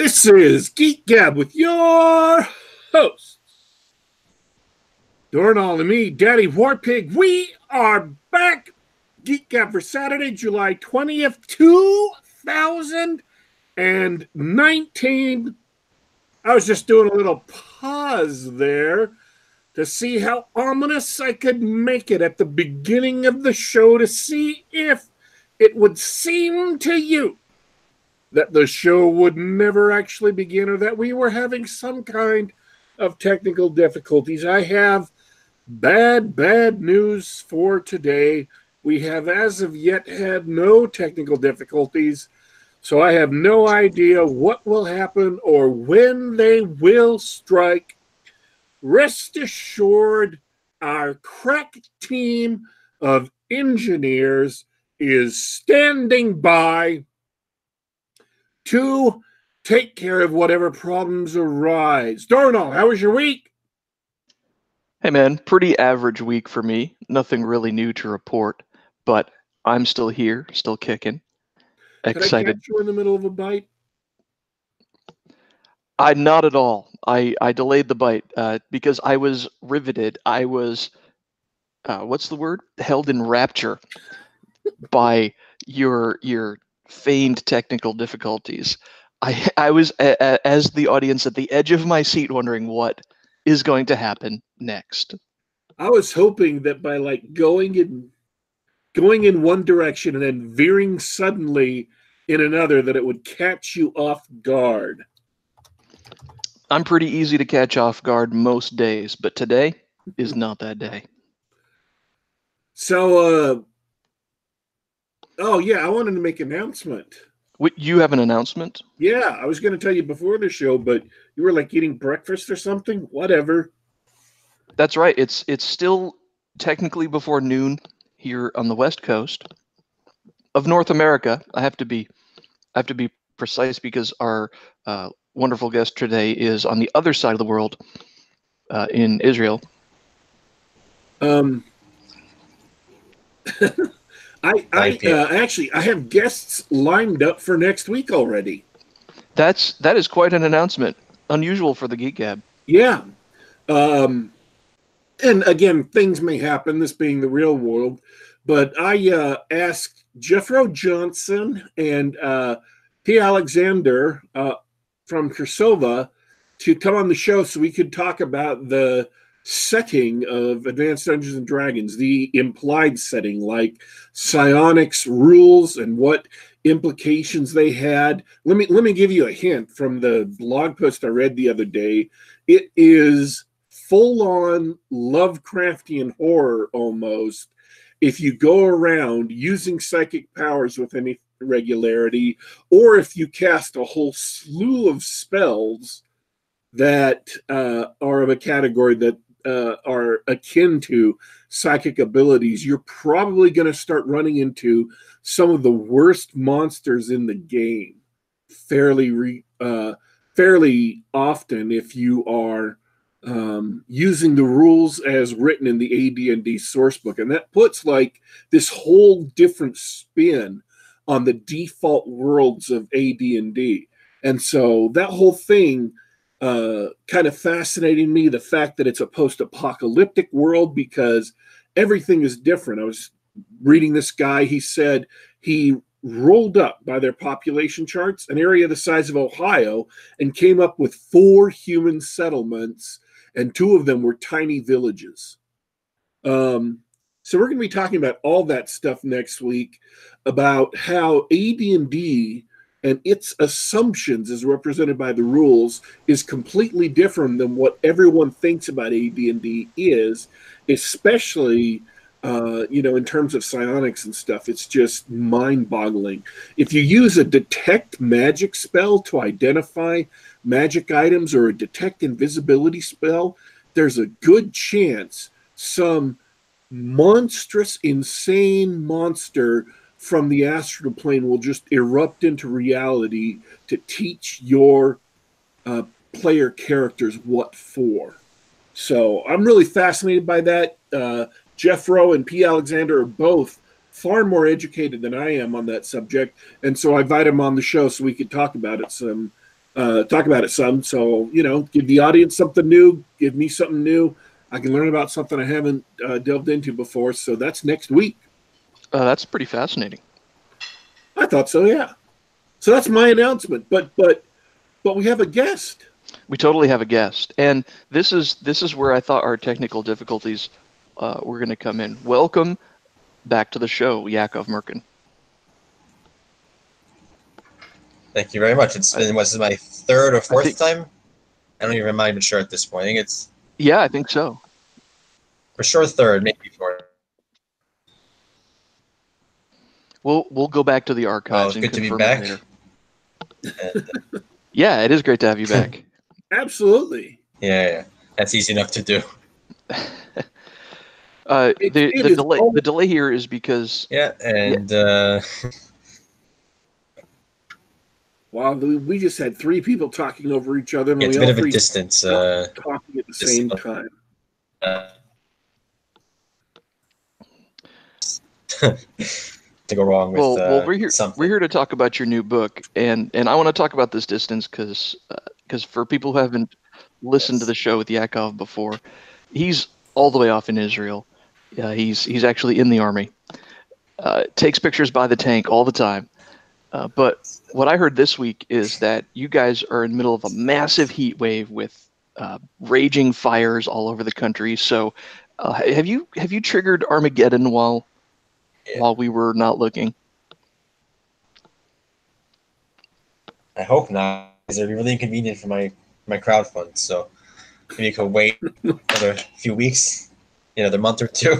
This is Geek Gab with your hosts, Dornall and me, Daddy Warpig. We are back. Geek Gab for Saturday, July 20th, 2019. I was just doing a little pause there to see how ominous I could make it at the beginning of the show to see if it would seem to you that the show would never actually begin or that we were having some kind of technical difficulties. I have bad, bad news for today. We have, as of yet, had no technical difficulties. So I have no idea what will happen or when they will strike. Rest assured, our crack team of engineers is standing by to take care of whatever problems arise. Darnell, how was your week? Hey man, pretty average week for me. Nothing really new to report, but I'm still here, still kicking. Excited. Did I in the middle of a bite? I not at all. I I delayed the bite uh, because I was riveted. I was, uh, what's the word? Held in rapture by your your feigned technical difficulties. I I was a, a, as the audience at the edge of my seat, wondering what is going to happen next. I was hoping that by like going in going in one direction and then veering suddenly in another, that it would catch you off guard. I'm pretty easy to catch off guard most days, but today is not that day. So, uh, oh yeah, I wanted to make an announcement. What, you have an announcement? Yeah, I was going to tell you before the show, but you were like eating breakfast or something. Whatever. That's right. It's it's still technically before noon here on the west coast of North America. I have to be I have to be precise because our uh, wonderful guest today is on the other side of the world uh, in Israel. Um, I, I uh, actually I have guests lined up for next week already. That's that is quite an announcement. Unusual for the Geek Gab. Yeah. Um, and again, things may happen, this being the real world, but I uh, asked Jeffro Johnson and uh, P. Alexander uh, from Cirsova to come on the show so we could talk about the setting of Advanced Dungeons and Dragons, the implied setting, like psionics rules and what implications they had. Let me let me give you a hint from the blog post I read the other day. It is full on Lovecraftian horror almost. If you go around using psychic powers with any regularity, or if you cast a whole slew of spells that uh, are of a category that uh, are akin to psychic abilities, you're probably going to start running into some of the worst monsters in the game fairly re, uh, fairly often if you are um, using the rules as written in the AD&D source book, and that puts like this whole different spin on the default worlds of AD&D. And so that whole thing uh, kind of fascinating me the fact that it's a post-apocalyptic world because everything is different. I was reading this guy. He said he rolled up by their population charts an area the size of Ohio and came up with four human settlements, and two of them were tiny villages. Um, so we're going to be talking about all that stuff next week about how AD&D and its assumptions as represented by the rules is completely different than what everyone thinks about AD&D is, especially uh, you know in terms of psionics and stuff. It's just mind-boggling. If you use a detect magic spell to identify magic items or a detect invisibility spell, there's a good chance some monstrous, insane monster from the astral plane will just erupt into reality to teach your uh, player characters what for. So I'm really fascinated by that. Uh, Jeffro and P. Alexander are both far more educated than I am on that subject, and so I invited them on the show so we could talk about it some uh, talk about it some. So you know, give the audience something new, give me something new. I can learn about something I haven't uh, delved into before. So that's next week. Uh, that's pretty fascinating. I thought so. Yeah. So that's my announcement. But but but we have a guest. We totally have a guest, and this is this is where I thought our technical difficulties uh, were going to come in. Welcome back to the show, Yakov Merkin. Thank you very much. It's been what's my third or fourth think- time. I don't even mind sure at this point. I think it's Yeah, I think so. for sure third, maybe fourth. We'll we'll go back to the Well, archives it's and good to be back. Yeah, it is great to have you back. Absolutely. yeah, yeah, that's easy enough to do. Uh, It- the it the delay all- the delay here is because Yeah, and uh, Wow, we we just had three people talking over each other, and it's a we bit all of a three distance. Uh, talking at the this- same time. uh, to go wrong with well, uh, well we're here something. we're here to talk about your new book and and I want to talk about this distance because because for people who haven't listened to the show with Yakov before, he's all the way off in Israel. Uh, he's he's actually in the army. Uh, takes pictures by the tank all the time. Uh, but what I heard this week is that you guys are in the middle of a massive heat wave with uh, raging fires all over the country. So, uh, have you have you triggered Armageddon while Yeah. while we were not looking? I hope not. Because it'd be really inconvenient for my my crowd fund. So maybe you could wait another few weeks, you know, another month or two.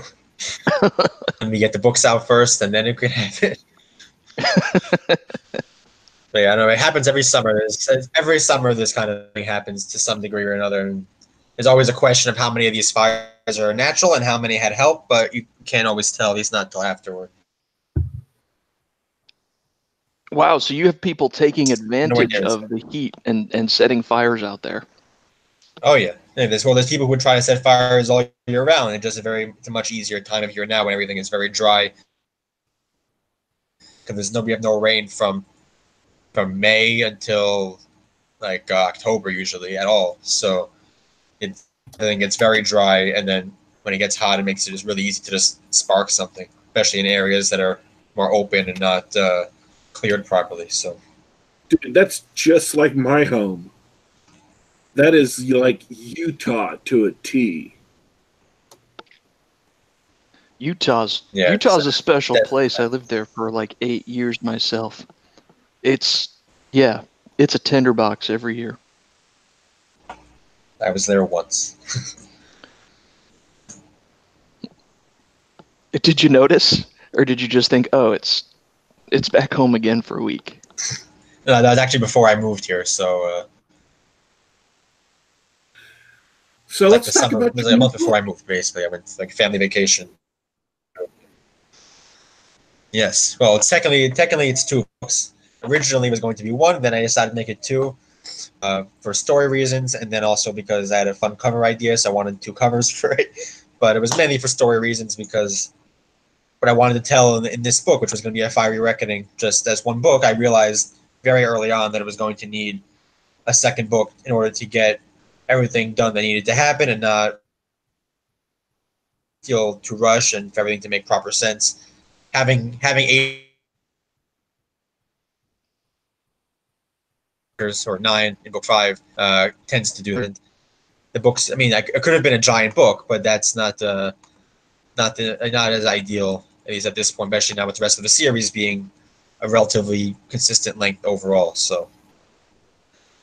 and we get the books out first, and then you can have it. but yeah, I know it happens every summer. Every summer, this kind of thing happens to some degree or another. And there's always a question of how many of these fires are natural and how many had help, but you can't always tell, at least not until afterward. Wow, so you have people taking advantage idea. of the heat and, and setting fires out there. Oh yeah, yeah there's well, there's people who try to set fires all year round. It's just a very, it's a much easier time of year now when everything is very dry. Because there's no, we have no rain from, from May until, like uh, October usually at all. So, it I think it's very dry, and then when it gets hot, it makes it just really easy to just spark something, especially in areas that are more open and not uh, cleared properly. So. Dude, that's just like my home. That is like Utah to a T. Utah's Yeah, Utah's a special that- place. I lived there for like eight years myself. It's yeah, it's a tinderbox every year. I was there once. Did you notice, or did you just think, oh, it's it's back home again for a week? No, that was actually before I moved here. So. Uh, So like let's the talk summer, about it was like a month before. I moved. Basically, I went like family vacation. Yes, well, it's technically technically it's two books. Originally, it was going to be one. Then I decided to make it two, uh, for story reasons, and then also because I had a fun cover idea, so I wanted two covers for it. But it was mainly for story reasons because what I wanted to tell in, in this book, which was going to be a fiery reckoning, just as one book, I realized very early on that it was going to need a second book in order to get everything done that needed to happen and not feel to rush and for everything to make proper sense. Having having eight or nine in book five uh, tends to do it. The books, I mean, like, it could have been a giant book, but that's not uh, not the not as ideal at least at this point, especially now with the rest of the series being a relatively consistent length overall. So,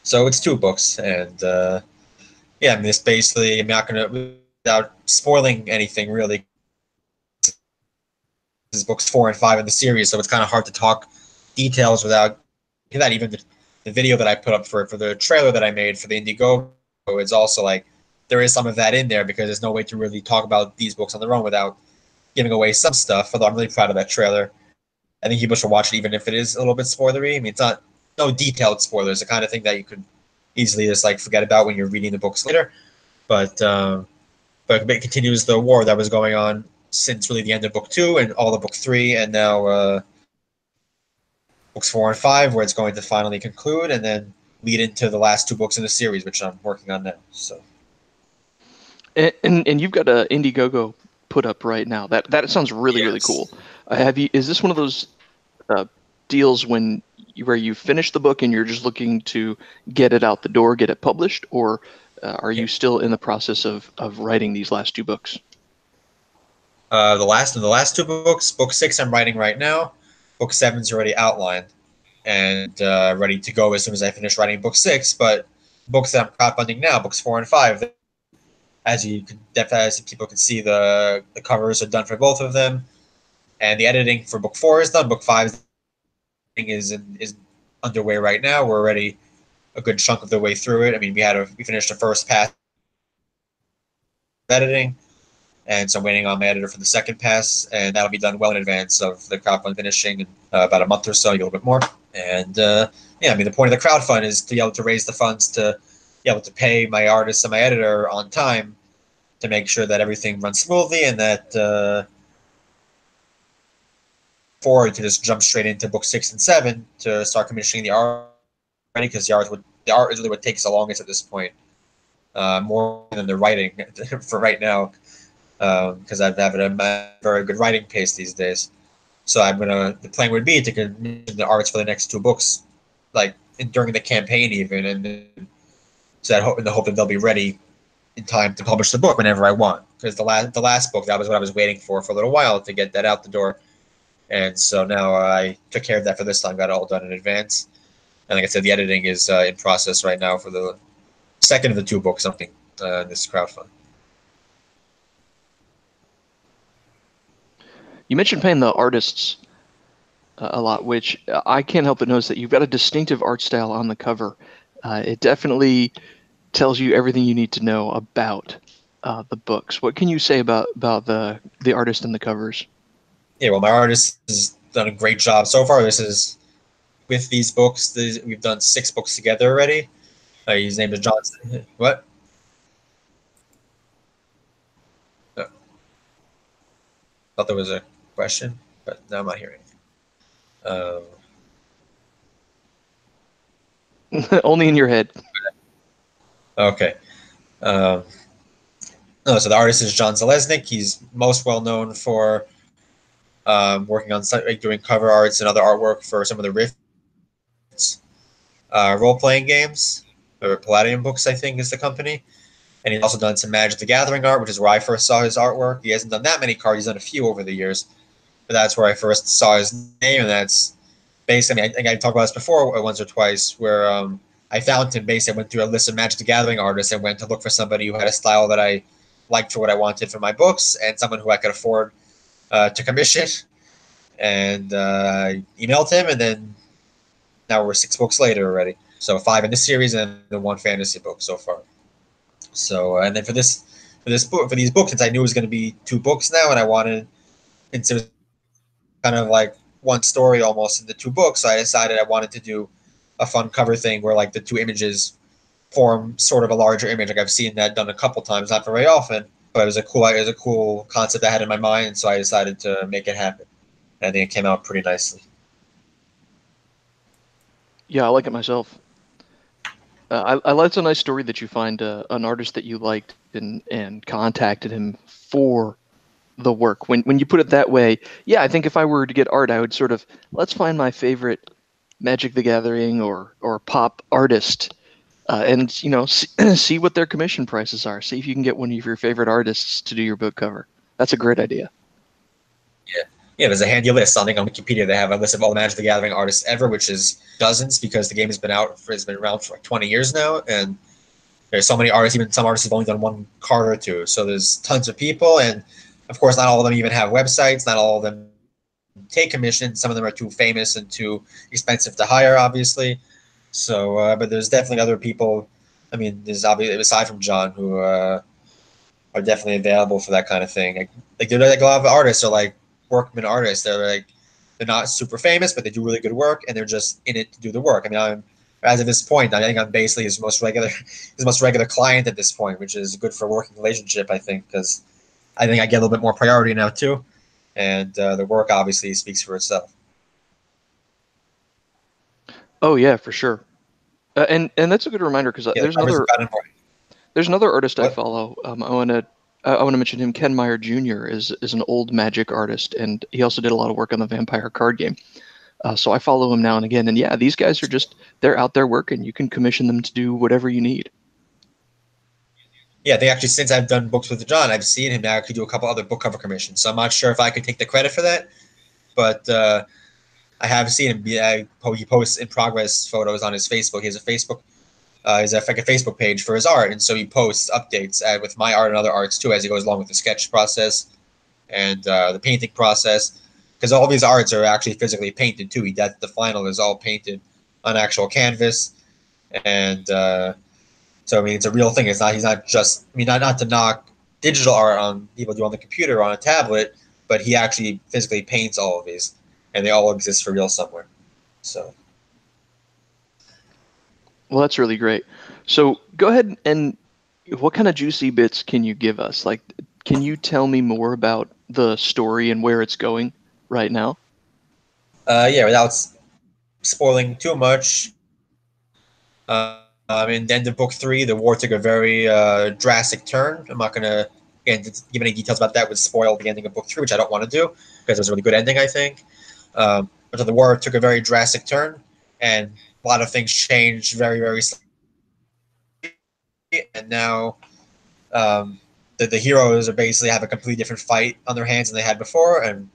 so it's two books, and uh, yeah, I mean, it's basically I'm not gonna without spoiling anything really. This is books four and five in the series, so it's kind of hard to talk details without that. Even the, video that I put up for for the trailer that I made for the Indiegogo, it's also like there is some of that in there because there's no way to really talk about these books on their own without giving away some stuff. Although I'm really proud of that trailer. I think people should watch it even if it is a little bit spoilery. I mean, it's not no detailed spoilers, the kind of thing that you could easily just like forget about when you're reading the books later. But um, but it continues the war that was going on since really the end of book two and all of book three, and now uh, books four and five, where it's going to finally conclude, and then lead into the last two books in the series, which I'm working on now. So. And, and, and you've got a Indiegogo put up right now. That that sounds really yes. really cool. Uh, have you? Is this one of those uh, deals when you, where you finish the book and you're just looking to get it out the door, get it published, or uh, are you still in the process of of writing these last two books? Uh, the last of the last two books, book six, I'm writing right now. Book seven's already outlined and uh, ready to go as soon as I finish writing book six. But books that I'm crowdfunding now, books four and five, as you can definitely as people can see, the the covers are done for both of them, and the editing for book four is done. Book five is in, is underway right now. We're already a good chunk of the way through it. I mean, we had a we finished the first pass editing and so I'm waiting on my editor for the second pass, and that'll be done well in advance of the crowdfund finishing in uh, about a month or so, a little bit more. And uh, yeah, I mean, the point of the crowdfund is to be able to raise the funds to be able to pay my artist and my editor on time to make sure that everything runs smoothly and that uh, forward to just jump straight into book six and seven to start commissioning the art because the art would the art is really what takes the longest at this point, uh, more than the writing for right now because um, I've had a very good writing pace these days. So I'm gonna the plan would be to commission the arts for the next two books, like in, during the campaign even, and so that hope in the hope that they'll be ready in time to publish the book whenever I want. Because the last the last book that was what I was waiting for for a little while to get that out the door, and so now I took care of that for this time. Got it all done in advance, and like I said, the editing is uh, in process right now for the second of the two books. Something uh, this crowdfund. You mentioned paying the artists uh, a lot, which I can't help but notice that you've got a distinctive art style on the cover. Uh, it definitely tells you everything you need to know about uh, the books. What can you say about about the the artist and the covers? Yeah, well, my artist has done a great job so far. This is with these books. We've done six books together already. Uh, his name is Johnson. What? Oh. Thought there was a question, but now I'm not hearing. Um, Only in your head. Okay. Um, no, so the artist is John Zeleznik. He's most well known for um, working on like doing cover arts and other artwork for some of the Rifts uh, role playing games, or Palladium Books, I think, is the company. And he's also done some Magic the Gathering art, which is where I first saw his artwork. He hasn't done that many cards; he's done a few over the years but that's where I first saw his name, and that's basically. I, mean, I think I talked about this before once or twice, where um, I found him. Basically, I went through a list of Magic the Gathering artists and went to look for somebody who had a style that I liked for what I wanted for my books, and someone who I could afford uh, to commission. And uh, I emailed him, and then now we're six books later already. So five in this series and the one fantasy book so far. So and then for this for this book for these books, since I knew it was going to be two books now, and I wanted it was kind of like one story almost in the two books, I decided I wanted to do a fun cover thing where like the two images form sort of a larger image. Like I've seen that done a couple times, not very often, but it was a cool it was a cool concept I had in my mind, so I decided to make it happen. And I think it came out pretty nicely. Yeah, I like it myself. Uh, I, I it's a nice story that you find uh, an artist that you liked and and contacted him for the work. When when you put it that way, yeah, I think if I were to get art, I would sort of let's find my favorite Magic the Gathering or or pop artist, uh, and you know see, see what their commission prices are. See if you can get one of your favorite artists to do your book cover. That's a great idea. Yeah, yeah. There's a handy list. I think on Wikipedia they have a list of all the Magic the Gathering artists ever, which is dozens because the game has been out for, has been around for like 20 years now, and there's so many artists. Even some artists have only done one card or two. So there's tons of people and of course, not all of them even have websites. Not all of them take commissions. Some of them are too famous and too expensive to hire, obviously. So, uh, but there's definitely other people. I mean, there's obviously aside from John who uh, are definitely available for that kind of thing. Like, like like a lot of artists are like workman artists. They're like they're not super famous, but they do really good work, and they're just in it to do the work. I mean, I'm as of this point, I think I'm basically his most regular, his most regular client at this point, which is good for a working relationship. I think because I think I get a little bit more priority now too, and uh, the work obviously speaks for itself. Oh yeah, for sure. Uh, and and that's a good reminder because Yeah, there's another about him more. there's another artist I follow. Um, I want to I want to mention him. Ken Meyer Jr. is is an old magic artist, and he also did a lot of work on the Vampire card game. Uh, so I follow him now and again. And yeah, these guys are just they're out there working. You can commission them to do whatever you need. Yeah, they actually since I've done books with John, I've seen him now actually do a couple other book cover commissions. So I'm not sure if I could take the credit for that, but uh, I have seen him. He posts in progress photos on his Facebook. He has a Facebook. Uh, he's like a Facebook page for his art, and so he posts updates uh, with my art and other arts too as he goes along with the sketch process and uh, the painting process. Because all his arts are actually physically painted too. He that the final is all painted on actual canvas, and uh, so I mean, it's a real thing. It's not. He's not just. I mean, not not to knock digital art on people do on the computer or on a tablet, but he actually physically paints all of these, and they all exist for real somewhere. So Well, that's really great. So go ahead and what kind of juicy bits can you give us? Like, can you tell me more about the story and where it's going right now? uh, yeah, without spoiling too much. Uh, um, in the book three, the war took a very uh, drastic turn. I'm not gonna again give any details about that. Would spoil the ending of book three, which I don't want to do because it was a really good ending, I think. Um, but the war took a very drastic turn, and a lot of things changed very, very slowly. And now, um, the, the heroes are basically have a completely different fight on their hands than they had before, and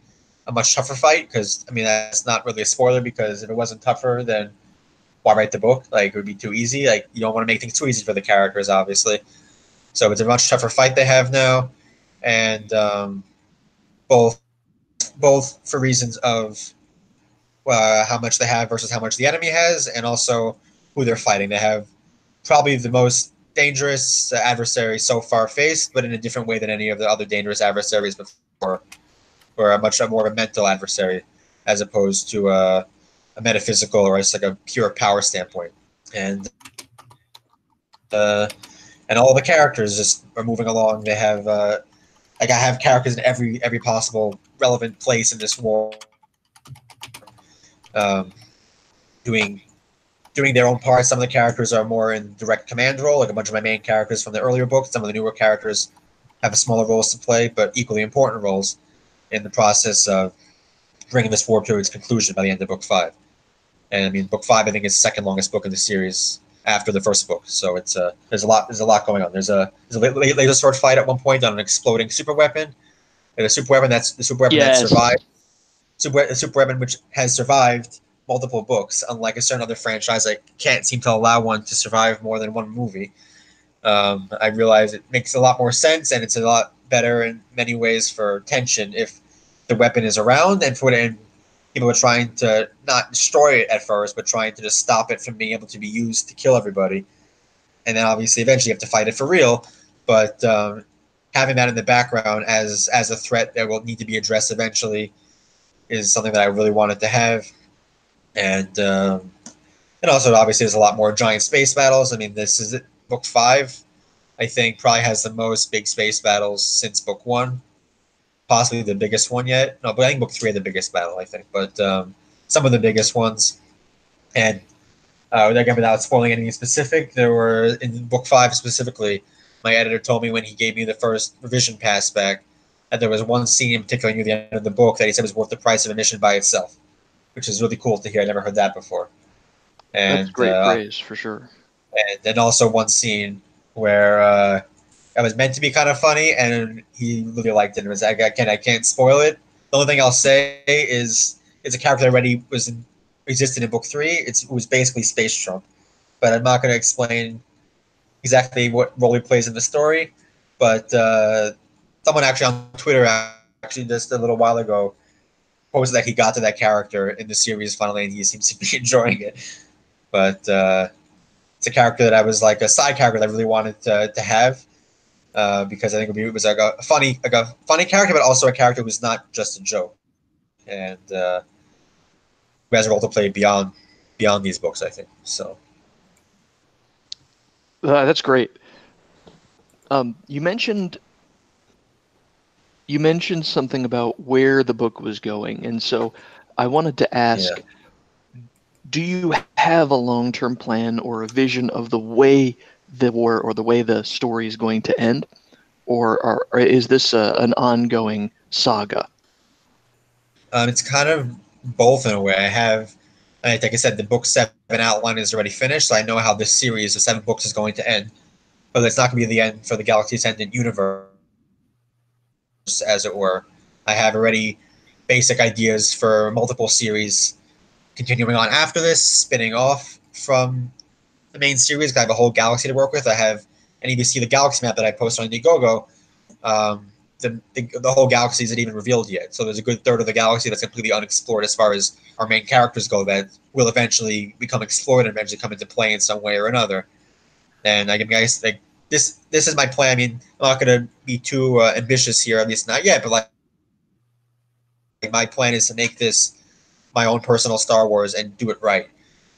a much tougher fight. Because I mean, that's not really a spoiler because if it wasn't tougher, then why write the book? Like it would be too easy. Like you don't want to make things too easy for the characters, obviously. So it's a much tougher fight they have now, and um, both both for reasons of uh, how much they have versus how much the enemy has, and also who they're fighting. They have probably the most dangerous adversary so far faced, but in a different way than any of the other dangerous adversaries before, or a much more of a mental adversary as opposed to a, a metaphysical or just like a pure power standpoint. And uh, and all the characters just are moving along. They have uh, like I have characters in every every possible relevant place in this war, um, doing doing their own part. Some of the characters are more in direct command role, like a bunch of my main characters from the earlier book. Some of the newer characters have a smaller roles to play, but equally important roles in the process of bringing this war to its conclusion by the end of book five. And I mean, book five, I think, is the second longest book in the series after the first book. So it's uh, there's a lot there's a lot going on. There's a there's a la- la- laser sword fight at one point on an exploding super weapon, and a super weapon that's the super weapon Yes. that survived. Super, a super weapon which has survived multiple books, unlike a certain other franchise that can't seem to allow one to survive more than one movie. Um, I realize it makes a lot more sense, and it's a lot better in many ways for tension if the weapon is around and for and people were trying to not destroy it at first, but trying to just stop it from being able to be used to kill everybody. And then obviously, eventually, you have to fight it for real. But um, having that in the background as as a threat that will need to be addressed eventually is something that I really wanted to have. And um, and also, obviously, there's a lot more giant space battles. I mean, this is it, book five. I think probably has the most big space battles since book one possibly the biggest one yet. No, but I think book three had the biggest battle, I think. But um, some of the biggest ones. And uh, again, without spoiling anything specific, there were in book five specifically. My editor told me when he gave me the first revision pass back that there was one scene in particular near the end of the book that he said was worth the price of admission by itself, which is really cool to hear. I never heard that before. And That's great uh, praise for sure. and then also one scene where uh, it was meant to be kind of funny, and he really liked it. It was I, I can't I can't spoil it. The only thing I'll say is it's a character that already was in, existed in book three. It's, it was basically Space Trump, but I'm not going to explain exactly what role he plays in the story. But uh, someone actually on Twitter actually just a little while ago posted that he got to that character in the series finally, and he seems to be enjoying it. But uh, it's a character that I was like a side character that I really wanted to, to have uh, because I think it, would be, it was like a funny like a funny character, but also a character who's not just a joke, and uh, who has a role to play beyond beyond these books. I think so. Uh, that's great. Um, you mentioned you mentioned something about where the book was going, and so I wanted to ask: do you have a long-term plan or a vision of the way the war or the way the story is going to end, or, or, or is this a, an ongoing saga? Um, it's kind of both in a way. I have, like I said, the book seven outline is already finished, so I know how this series of seven books is going to end. But it's not going to be the end for the Galaxy Ascendant universe, as it were. I have already basic ideas for multiple series continuing on after this, spinning off from the main series. I have a whole galaxy to work with. I have, and you can see the galaxy map that I posted on Indiegogo. Um, the, the, the whole galaxy isn't even revealed yet. So there's a good third of the galaxy that's completely unexplored as far as our main characters go that will eventually become explored and eventually come into play in some way or another. And I guess like this this is my plan. I mean, I'm not gonna be too uh, ambitious here, at least not yet. But like, like, my plan is to make this my own personal Star Wars and do it right,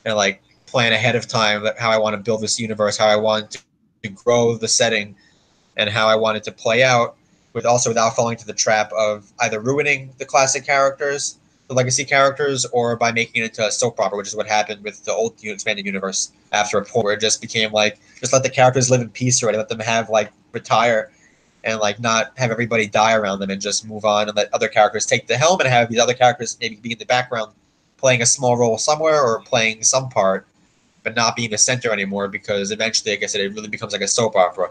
and like plan ahead of time how I want to build this universe, how I want to, to grow the setting, and how I want it to play out with also without falling into the trap of either ruining the classic characters, the legacy characters, or by making it into a soap opera, which is what happened with the old expanded universe after a point where it just became like just let the characters live in peace already, let them have like retire and like not have everybody die around them and just move on and let other characters take the helm and have these other characters maybe be in the background playing a small role somewhere or playing some part but not being the center anymore because eventually like i said it really becomes like a soap opera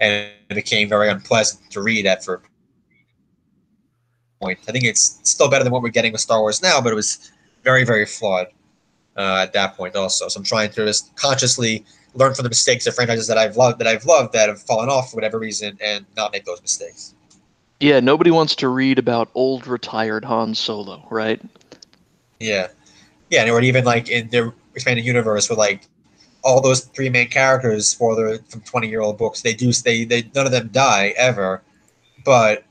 and it became very unpleasant to read at for point. I think it's still better than what we're getting with Star Wars now, but it was very, very flawed uh, at that point also. So I'm trying to just consciously learn from the mistakes of franchises that I've loved that I've loved that have fallen off for whatever reason and not make those mistakes. Yeah, nobody wants to read about old retired Han Solo, right? Yeah. Yeah, and or even like in the expanded universe with like all those three main characters for the from 20 year old books they do they, they none of them die ever but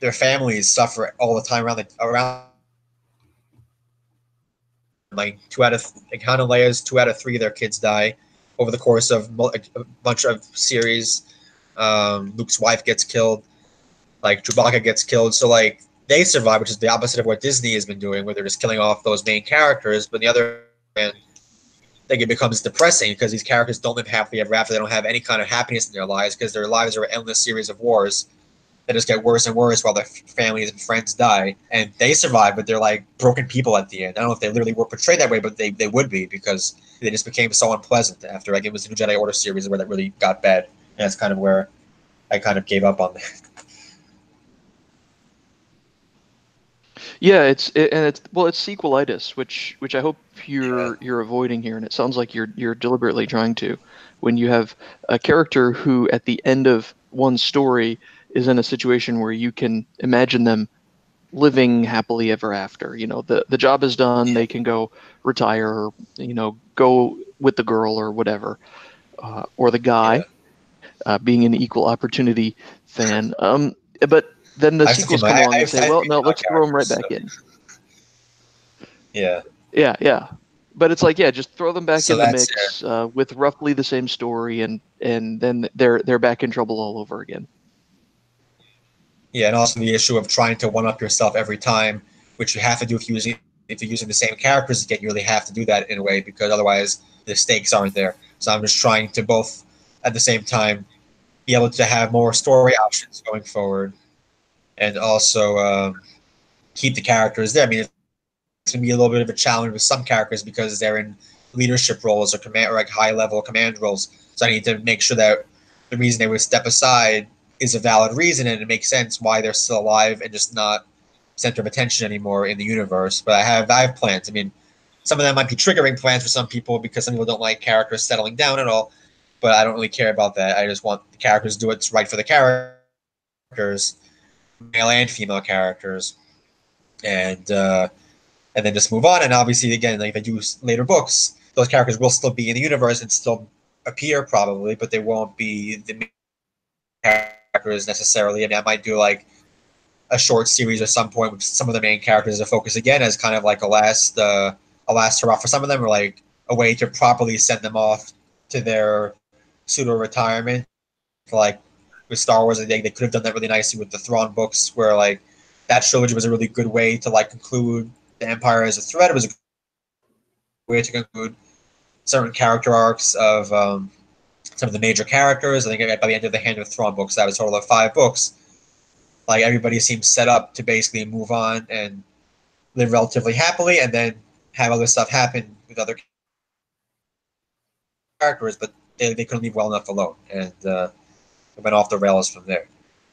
their families suffer all the time around the around like two out of like Han and Leia's two out of three of their kids die over the course of a bunch of series. Um, Luke's wife gets killed, like Chewbacca gets killed. So like they survive, which is the opposite of what Disney has been doing, where they're just killing off those main characters. But the other hand, think it becomes depressing because these characters don't live happily ever after. They don't have any kind of happiness in their lives because their lives are an endless series of wars that just get worse and worse while their families and friends die. And they survive, but they're like broken people at the end. I don't know if they literally were portrayed that way, but they, they would be because they just became so unpleasant after like it was the New Jedi Order series where that really got bad. And that's kind of where I kind of gave up on that. Yeah, it's it, and it's well, it's sequelitis, which which I hope you're yeah. you're avoiding here, and it sounds like you're you're deliberately trying to. When you have a character who, at the end of one story, is in a situation where you can imagine them living happily ever after. You know, the the job is done, they can go retire, or, you know, go with the girl or whatever, uh, or the guy, yeah. uh, being an equal opportunity fan. Um, but then the sequels come along and say, well, no, let's throw them right back in. Yeah. Yeah, yeah. But it's like, yeah, just throw them back so in the mix uh, with roughly the same story, and and then they're they're back in trouble all over again. Yeah, and also the issue of trying to one up yourself every time, which you have to do if you're using if you're using the same characters again. You really have to do that in a way because otherwise the stakes aren't there. So I'm just trying to both at the same time be able to have more story options going forward and also um, keep the characters there. I mean, it's going to be a little bit of a challenge with some characters because they're in leadership roles or command or like high level command roles. So I need to make sure that the reason they would step aside is a valid reason and it makes sense why they're still alive and just not center of attention anymore in the universe. But I have I have plans. I mean, some of them might be triggering plans for some people because some people don't like characters settling down at all. But I don't really care about that. I just want the characters to do what's right for the characters male and female characters, and uh, and then just move on. And obviously, again, like if I do later books, those characters will still be in the universe and still appear probably, but they won't be the characters necessarily. I mean, I might do like a short series at some point with some of the main characters to focus again as kind of like a last uh, a last hurrah for some of them, or like a way to properly send them off to their pseudo retirement. Like with Star Wars. I think they could have done that really nicely with the Thrawn books, where like that trilogy was a really good way to like conclude the Empire as a threat. It was a way to conclude certain character arcs of um, some of the major characters. I think by the end of the Hand of Thrawn books, that was a total of five books. Like everybody seems set up to basically move on and live relatively happily, and then have other stuff happen with other characters, but they, they couldn't leave well enough alone, and uh, it went off the rails from there.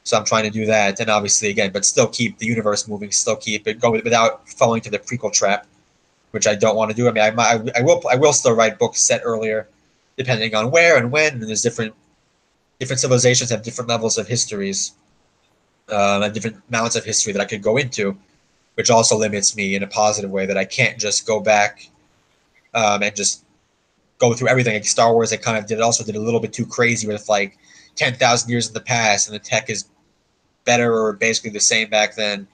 So I'm trying to do that, and obviously again, but still keep the universe moving, still keep it going without falling to the prequel trap, which I don't want to do. I mean, I, I, I will I will still write books set earlier, depending on where and when, and there's different different civilizations have different levels of histories, um, and different amounts of history that I could go into, which also limits me in a positive way that I can't just go back um, and just go through everything. Like Star Wars, I kind of did also did a little bit too crazy with like ten thousand years in the past, and the tech is better or basically the same back then.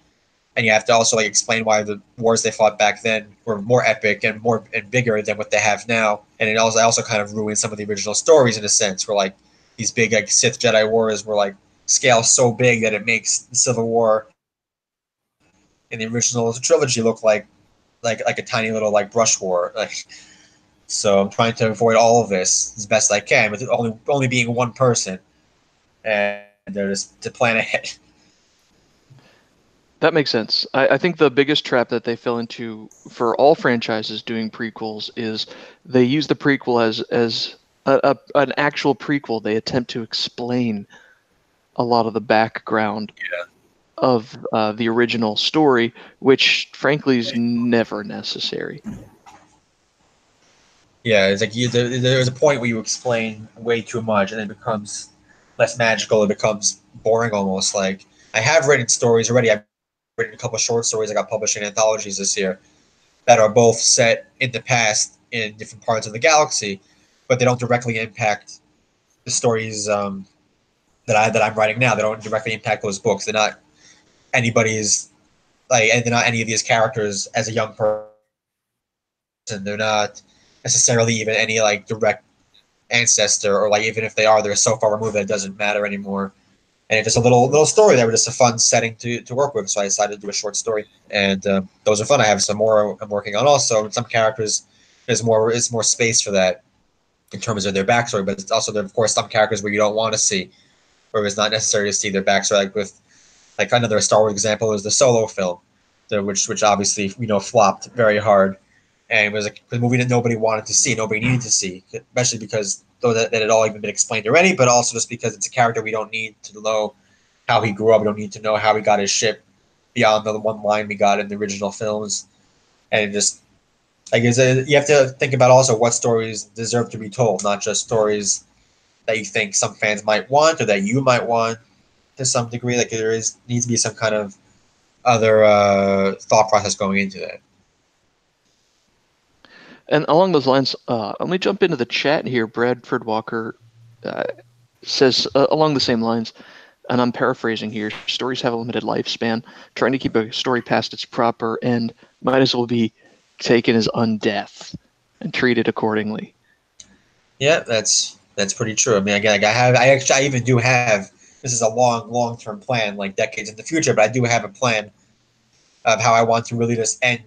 And you have to also like explain why the wars they fought back then were more epic and more and bigger than what they have now. And it also also kind of ruined some of the original stories in a sense, where like these big like Sith Jedi wars were like scale so big that it makes the Civil War in the original trilogy look like like like a tiny little like brush war. Like so I'm trying to avoid all of this as best I can with only only being one person. And they're just to plan ahead. That makes sense. I, I, think the biggest trap that they fell into for all franchises doing prequels is they use the prequel as as a, a, an actual prequel. They attempt to explain a lot of the background yeah. of uh, the original story, which frankly is never necessary. Yeah, it's like you, there's a point where you explain way too much, and it becomes less magical. It becomes boring almost. Like I have written stories already. I've written a couple short stories I got published in anthologies this year that are both set in the past in different parts of the galaxy, but they don't directly impact the stories um, that I that I'm writing now. They don't directly impact those books. They're not anybody's like, and they're not any of these characters as a young person. They're not necessarily even any like direct ancestor, or like even if they are, they're so far removed that it doesn't matter anymore. And it's just a little little story that just a fun setting to, to work with. So I decided to do a short story, and uh, those are fun. I have some more I'm working on also. Some characters there's more is more space for that in terms of their backstory, but it's also there of course some characters where you don't want to see, or it's not necessary to see their backstory. Like with like another Star Wars example is the Solo film, the, which which obviously you know flopped very hard and it was a, movie that nobody wanted to see, nobody needed to see, especially because though that, that had all even been explained already, but also just because it's a character we don't need to know how he grew up, we don't need to know how he got his ship beyond the one line we got in the original films, and just I guess you have to think about also what stories deserve to be told, not just stories that you think some fans might want or that you might want to some degree. Like there is needs to be some kind of other uh, thought process going into that. And along those lines, uh, let me jump into the chat here. Bradford Walker uh, says uh, along the same lines, and I'm paraphrasing here stories have a limited lifespan. Trying to keep a story past its proper end might as well be taken as undeath and treated accordingly. Yeah, that's that's pretty true. I mean, again, I have, I actually, I even do have. This is a long, long term plan, like decades in the future, but I do have a plan of how I want to really just end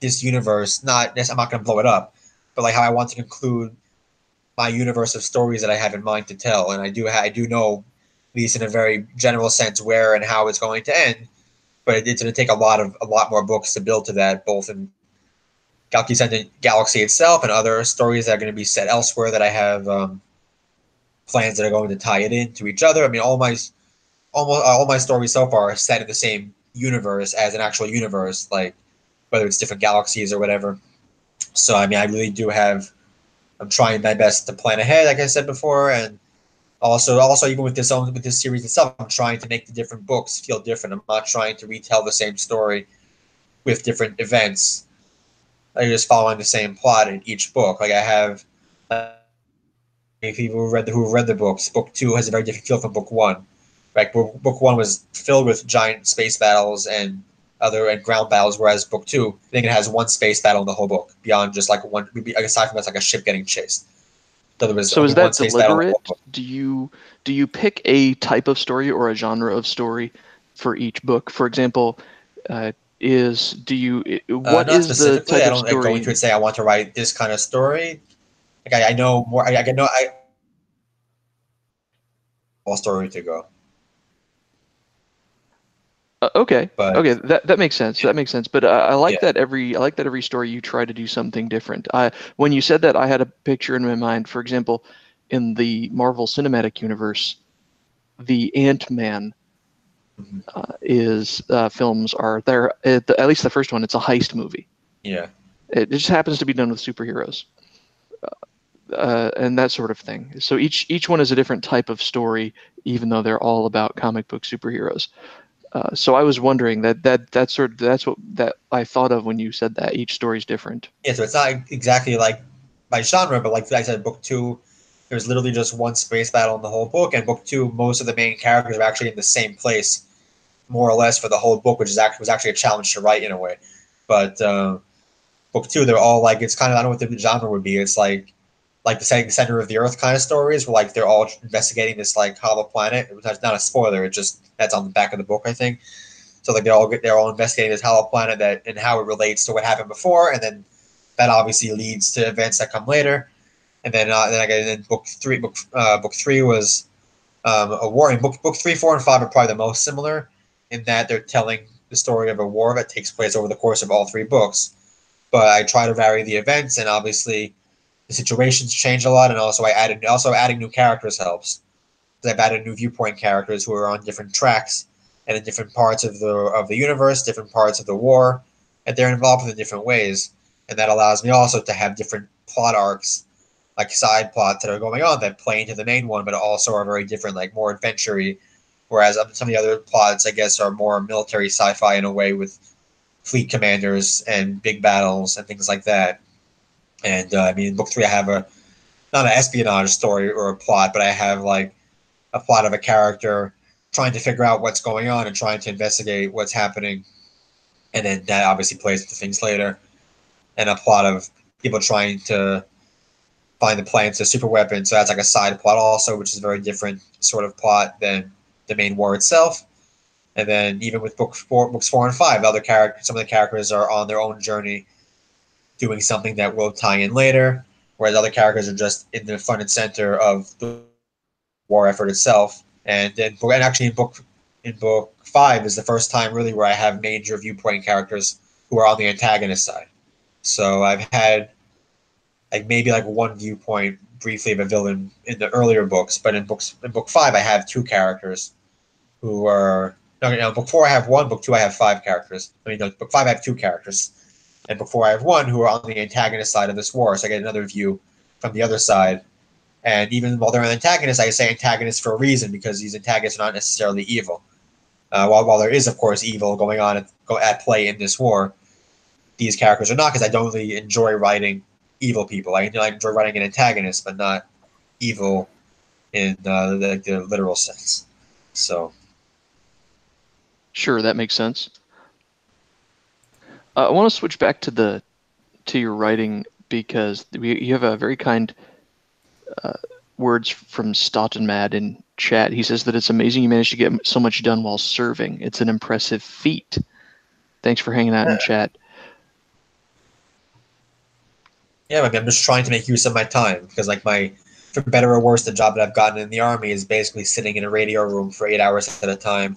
this universe. Not I'm not going to blow it up, but like how I want to conclude my universe of stories that I have in mind to tell. And I do I do know, at least in a very general sense, where and how it's going to end. But it's going to take a lot of a lot more books to build to that, both in Galaxy Galaxy itself and other stories that are going to be set elsewhere that I have um, plans that are going to tie it into each other. I mean, all my almost all my stories so far are set in the same universe as an actual universe. Like whether it's different galaxies or whatever. So I mean, I really do have. I'm trying my best to plan ahead, like I said before, and also also even with this own with this series itself, I'm trying to make the different books feel different. I'm not trying to retell the same story with different events. I'm just following the same plot in each book. Like I have. Uh, people who read the who read the books, book two has a very different feel from book one. Right, book, book one was filled with giant space battles and other and ground battles, whereas book two, I think it has one space battle in the whole book beyond just like one. Aside from that's like a ship getting chased. So, so is that deliberate? Do you do you pick a type of story or a genre of story for each book? For example, uh, is do you i- Uh, is the specifically. type I don't like, go story into it. Say I want to write this kind of story. Like I, I know more. I, I know I. All story to go, Uh, okay. But okay. That that makes sense. That makes sense. But uh, i like Yeah. that every i like that every story you try to do something different. I when you said that i had a picture in my mind. For example in the marvel cinematic universe the ant-man Mhm. uh, is uh, films are there at, the, at least the first one it's a heist movie. Yeah, it just happens to be done with superheroes. Uh, uh, and that sort of thing. So each each one is a different type of story even though they're all about comic book superheroes uh, so i was wondering that that that sort of that's what that i thought of when you said that each story is different yeah. So it's not exactly like by genre, but like I said, book two, there's literally just one space battle in the whole book, and book two, most of the main characters are actually in the same place, more or less, for the whole book, which is actually was actually a challenge to write in a way. But uh, book two, they're all like it's kind of I don't know what the genre would be. It's like like the center, center of the earth kind of stories, where like they're all investigating this like hollow planet. It's not a spoiler. It just that's on the back of the book, I think. So like they're all they're all investigating this hollow planet that and how it relates to what happened before, and then that obviously leads to events that come later. And then uh, then I got then book three book uh, book three was um, a war. And book book three, four, and five are probably the most similar in that they're telling the story of a war that takes place over the course of all three books. But I try to vary the events, and obviously the situations change a lot, and also I added also adding new characters helps. I've added new viewpoint characters who are on different tracks and in different parts of the of the universe, different parts of the war, and they're involved in different ways, and that allows me also to have different plot arcs, like side plots that are going on that play into the main one, but also are very different, like more adventure-y. Whereas some of the other plots, I guess, are more military sci-fi in a way with fleet commanders and big battles and things like that. And uh, I mean, book three, I have a not an espionage story or a plot, but I have like a plot of a character trying to figure out what's going on and trying to investigate what's happening. And then that obviously plays into things later. And a plot of people trying to find the plans to super weapons. So that's like a side plot also, which is a very different sort of plot than the main war itself. And then even with book four, books four and five, other characters, some of the characters are on their own journey, doing something that will tie in later, whereas other characters are just in the front and center of the war effort itself. And then, and actually, in book in book five is the first time really where I have major viewpoint characters who are on the antagonist side. So I've had like maybe like one viewpoint briefly of a villain in the earlier books, but in books in book five I have two characters who are no, no book four I have one, book two I have five characters. I mean no, book five I have two characters. And Before I have one who are on the antagonist side of this war, so I get another view from the other side. And even while they're an antagonist, I say antagonist for a reason because these antagonists are not necessarily evil. Uh, while, while there is, of course, evil going on at, go, at play in this war, these characters are not because I don't really enjoy writing evil people. I, I enjoy writing an antagonist, but not evil in uh, the, the literal sense. So, Sure, that makes sense. Uh, I want to switch back to the to your writing because we, you have a very kind uh, words from Stottenmad in chat. He says that it's amazing you managed to get so much done while serving. It's an impressive feat. Thanks for hanging out in chat. yeah, I mean, I'm just trying to make use of my time because, like, my, for better or worse, the job that I've gotten in the army is basically sitting in a radio room for eight hours at a time,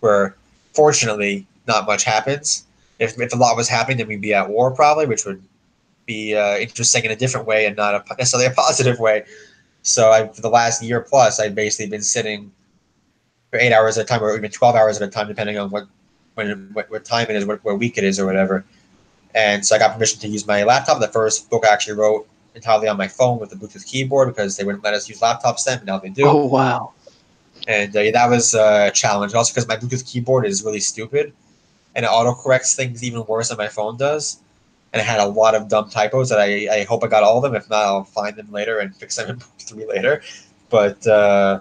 where fortunately not much happens. If, if a lot was happening, then we'd be at war probably, which would be uh, interesting in a different way and not a, necessarily a positive way. So I, for the last year plus, I've basically been sitting for eight hours at a time, or even twelve hours at a time, depending on what when what, what time it is, what, what week it is, or whatever. And so I got permission to use my laptop. The first book I actually wrote entirely on my phone with the Bluetooth keyboard because they wouldn't let us use laptops then, but now they do. Oh wow! And uh, that was a challenge. Also, because my Bluetooth keyboard is really stupid, and it autocorrects things even worse than my phone does. And it had a lot of dumb typos that I, I hope I got all of them. If not, I'll find them later and fix them in three later. But uh,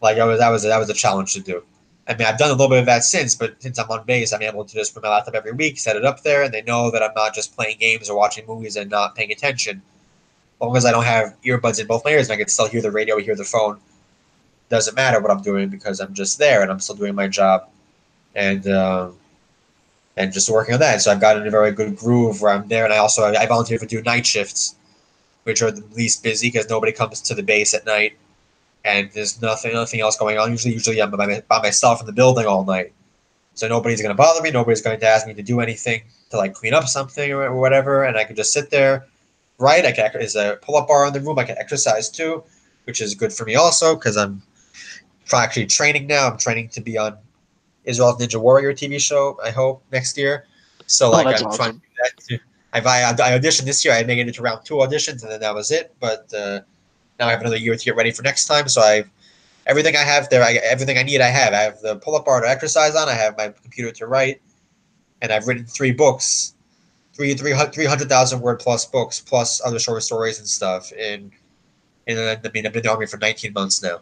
like I was, that was that was a challenge to do. I mean, I've done a little bit of that since, but since I'm on base, I'm able to just put my laptop every week, set it up there, and they know that I'm not just playing games or watching movies and not paying attention. As long as I don't have earbuds in both my ears and I can still hear the radio, hear the phone, doesn't matter what I'm doing because I'm just there and I'm still doing my job. And um, and just working on that. So I've gotten a very good groove where I'm there, and I also I volunteer for do night shifts, which are the least busy because nobody comes to the base at night, and there's nothing nothing else going on. Usually, usually I'm by, by myself in the building all night, so nobody's going to bother me. Nobody's going to ask me to do anything to like clean up something or, whatever, and I can just sit there, Right, I can there's a pull up bar in the room. I can exercise too, which is good for me also because I'm actually training now. I'm training to be on Israel's Ninja Warrior TV show. I hope next year. So like oh, I'm awesome. trying to do that too. I've, I, I auditioned this year. I made it into round two auditions, and then that was it. But uh, now I have another year to get ready for next time. So I, everything I have there, I, everything I need, I have. I have the pull-up bar to exercise on. I have my computer to write, and I've written three books, three three three hundred thousand word plus books, plus other short stories and stuff. And in I mean, I've been in the army for nineteen months now.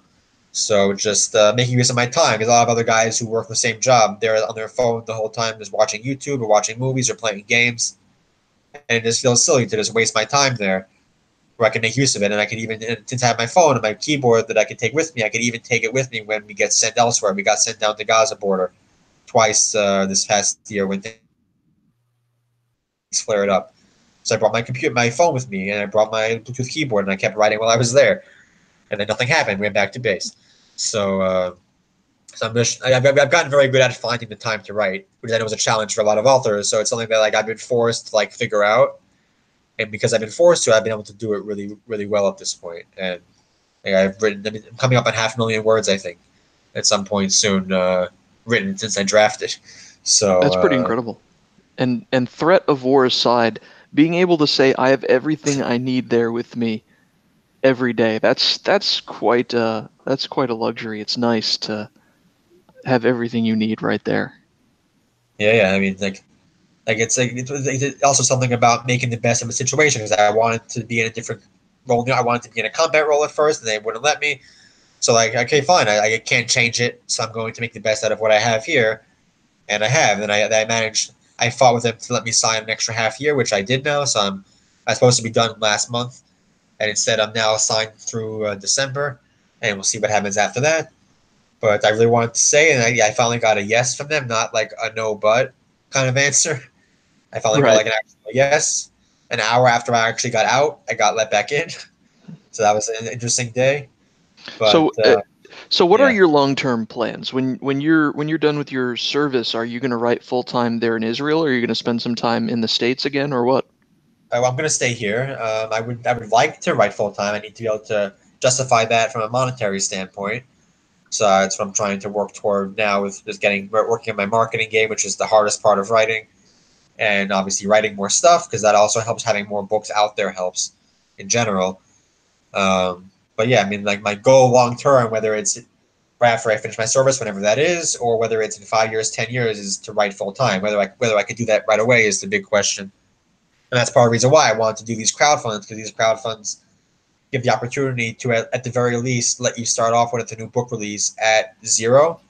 So just uh, making use of my time because a lot of other guys who work the same job, they're on their phone the whole time, just watching YouTube or watching movies or playing games, and it just feels silly to just waste my time there, where I can make use of it. And I can even, since I have my phone and my keyboard that I can take with me, I can even take it with me when we get sent elsewhere. We got sent down to Gaza border twice uh, this past year when things flared up. So I brought my computer, my phone with me, and I brought my Bluetooth keyboard, and I kept writing while I was there. And then nothing happened. We went back to base. So, uh, so I'm just, I've, I've gotten very good at finding the time to write, which I know is a challenge for a lot of authors. So it's something that like I've been forced to like figure out, and because I've been forced to, I've been able to do it really, really well at this point. And like, I've written, I mean, I'm coming up on half a million words, I think, at some point soon, uh, written since I drafted. So That's pretty uh, incredible. And and threat of war aside, being able to say I have everything I need there with me every day. That's that's quite uh that's quite a luxury. It's nice to have everything you need right there. Yeah, yeah. I mean, like, like it's like it's, it's also something about making the best of a situation because I wanted to be in a different role. I wanted to be in a combat role at first, and they wouldn't let me. So like, okay, fine. I, I can't change it, so I'm going to make the best out of what I have here, and I have. And I, I managed. I fought with them to let me sign an extra half year, which I did now. So I'm I was supposed to be done last month, and instead I'm now assigned through uh, December, and we'll see what happens after that. But I really wanted to say, and I, I finally got a yes from them, not like a no but kind of answer. I finally Right. got like an actual yes. An hour after I actually got out, I got let back in. So that was an interesting day. But So, uh, uh, So what are your long-term plans? When when you're when you're done with your service, are you going to write full-time there in Israel or are you going to spend some time in the states again or what? I- I'm going to stay here. Um, I would I would like to write full time. I need to be able to justify that from a monetary standpoint. So that's what I'm trying to work toward now with just getting working on my marketing game, which is the hardest part of writing, and obviously writing more stuff because that also helps. Having more books out there helps in general. Um, but yeah, I mean, like my goal long term, whether it's right after I finish my service, whenever that is, or whether it's in five years, ten years, is to write full time. Whether I whether I could do that right away is the big question. And that's part of the reason why I wanted to do these crowdfunds because these crowdfunds give the opportunity to, at, at the very least, let you start off with a new book release at zero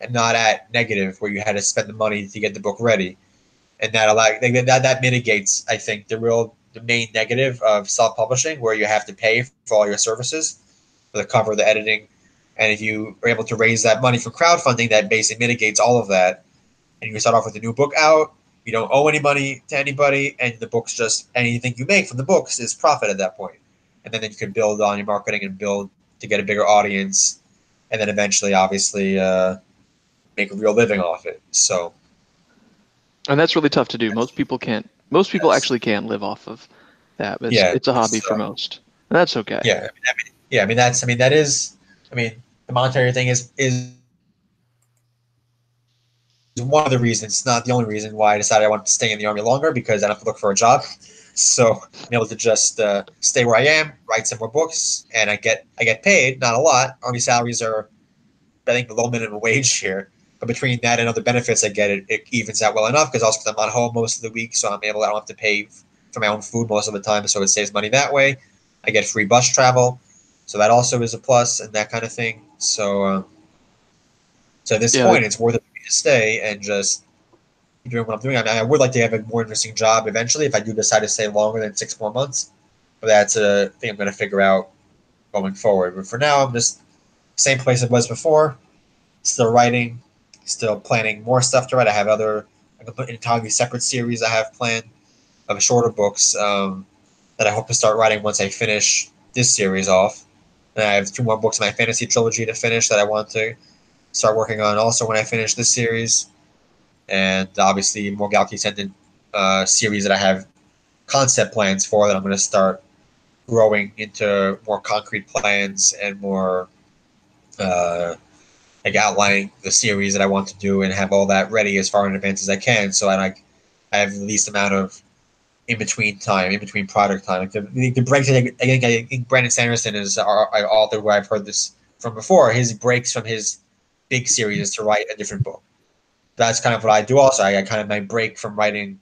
and not at negative where you had to spend the money to get the book ready. And that allow that, that, mitigates, I think, the real the main negative of self-publishing where you have to pay for all your services for the cover, the editing. And if you are able to raise that money from crowdfunding, that basically mitigates all of that. And you can start off with a new book out, you don't owe any money to anybody, and the book's just anything you make from the books is profit at that point. And then, then you can build on your marketing and build to get a bigger audience, and then eventually, obviously, uh, make a real living off it. So, And that's really tough to do. Most people can't. Most people actually can't live off of that. But it's, Yeah, it's a hobby for most. And that's okay. yeah, I mean, yeah, I mean that's, I mean that is, I mean the monetary thing is is is one of the reasons, not the only reason why I decided I wanted to stay in the army longer because I don't have to look for a job. So I'm able to just uh, stay where I am, write some more books, and I get I get paid not a lot. Army salaries are, I think, below minimum wage here. But between that and other benefits I get, it, it evens out well enough because also because I'm not home most of the week, so I'm able I don't have to pay for my own food most of the time, so it saves money that way. I get free bus travel, so that also is a plus and that kind of thing. So, uh, so at this Yeah. point, it's worth it for me to stay and just doing what I'm doing. I, mean, I would like to have a more interesting job eventually if I do decide to stay longer than six more months, but that's a thing I'm going to figure out going forward. But for now, I'm just same place I was before, still writing, still planning more stuff to write. I have other I can put entirely separate series I have planned of shorter books um, that I hope to start writing once I finish this series off. And I have two more books in my fantasy trilogy to finish that I want to start working on also when I finish this series. And obviously, more Galaxy Ascendant uh, series that I have concept plans for that I'm going to start growing into more concrete plans and more uh, like outlining the series that I want to do and have all that ready as far in advance as I can. So I like I have the least amount of in between time, in between product time. Like the, the breaks, I think, I think Brandon Sanderson is our, our author where I've heard this from before. His breaks from his big series is to write a different book. That's kind of what I do also. I, I kind of my break from writing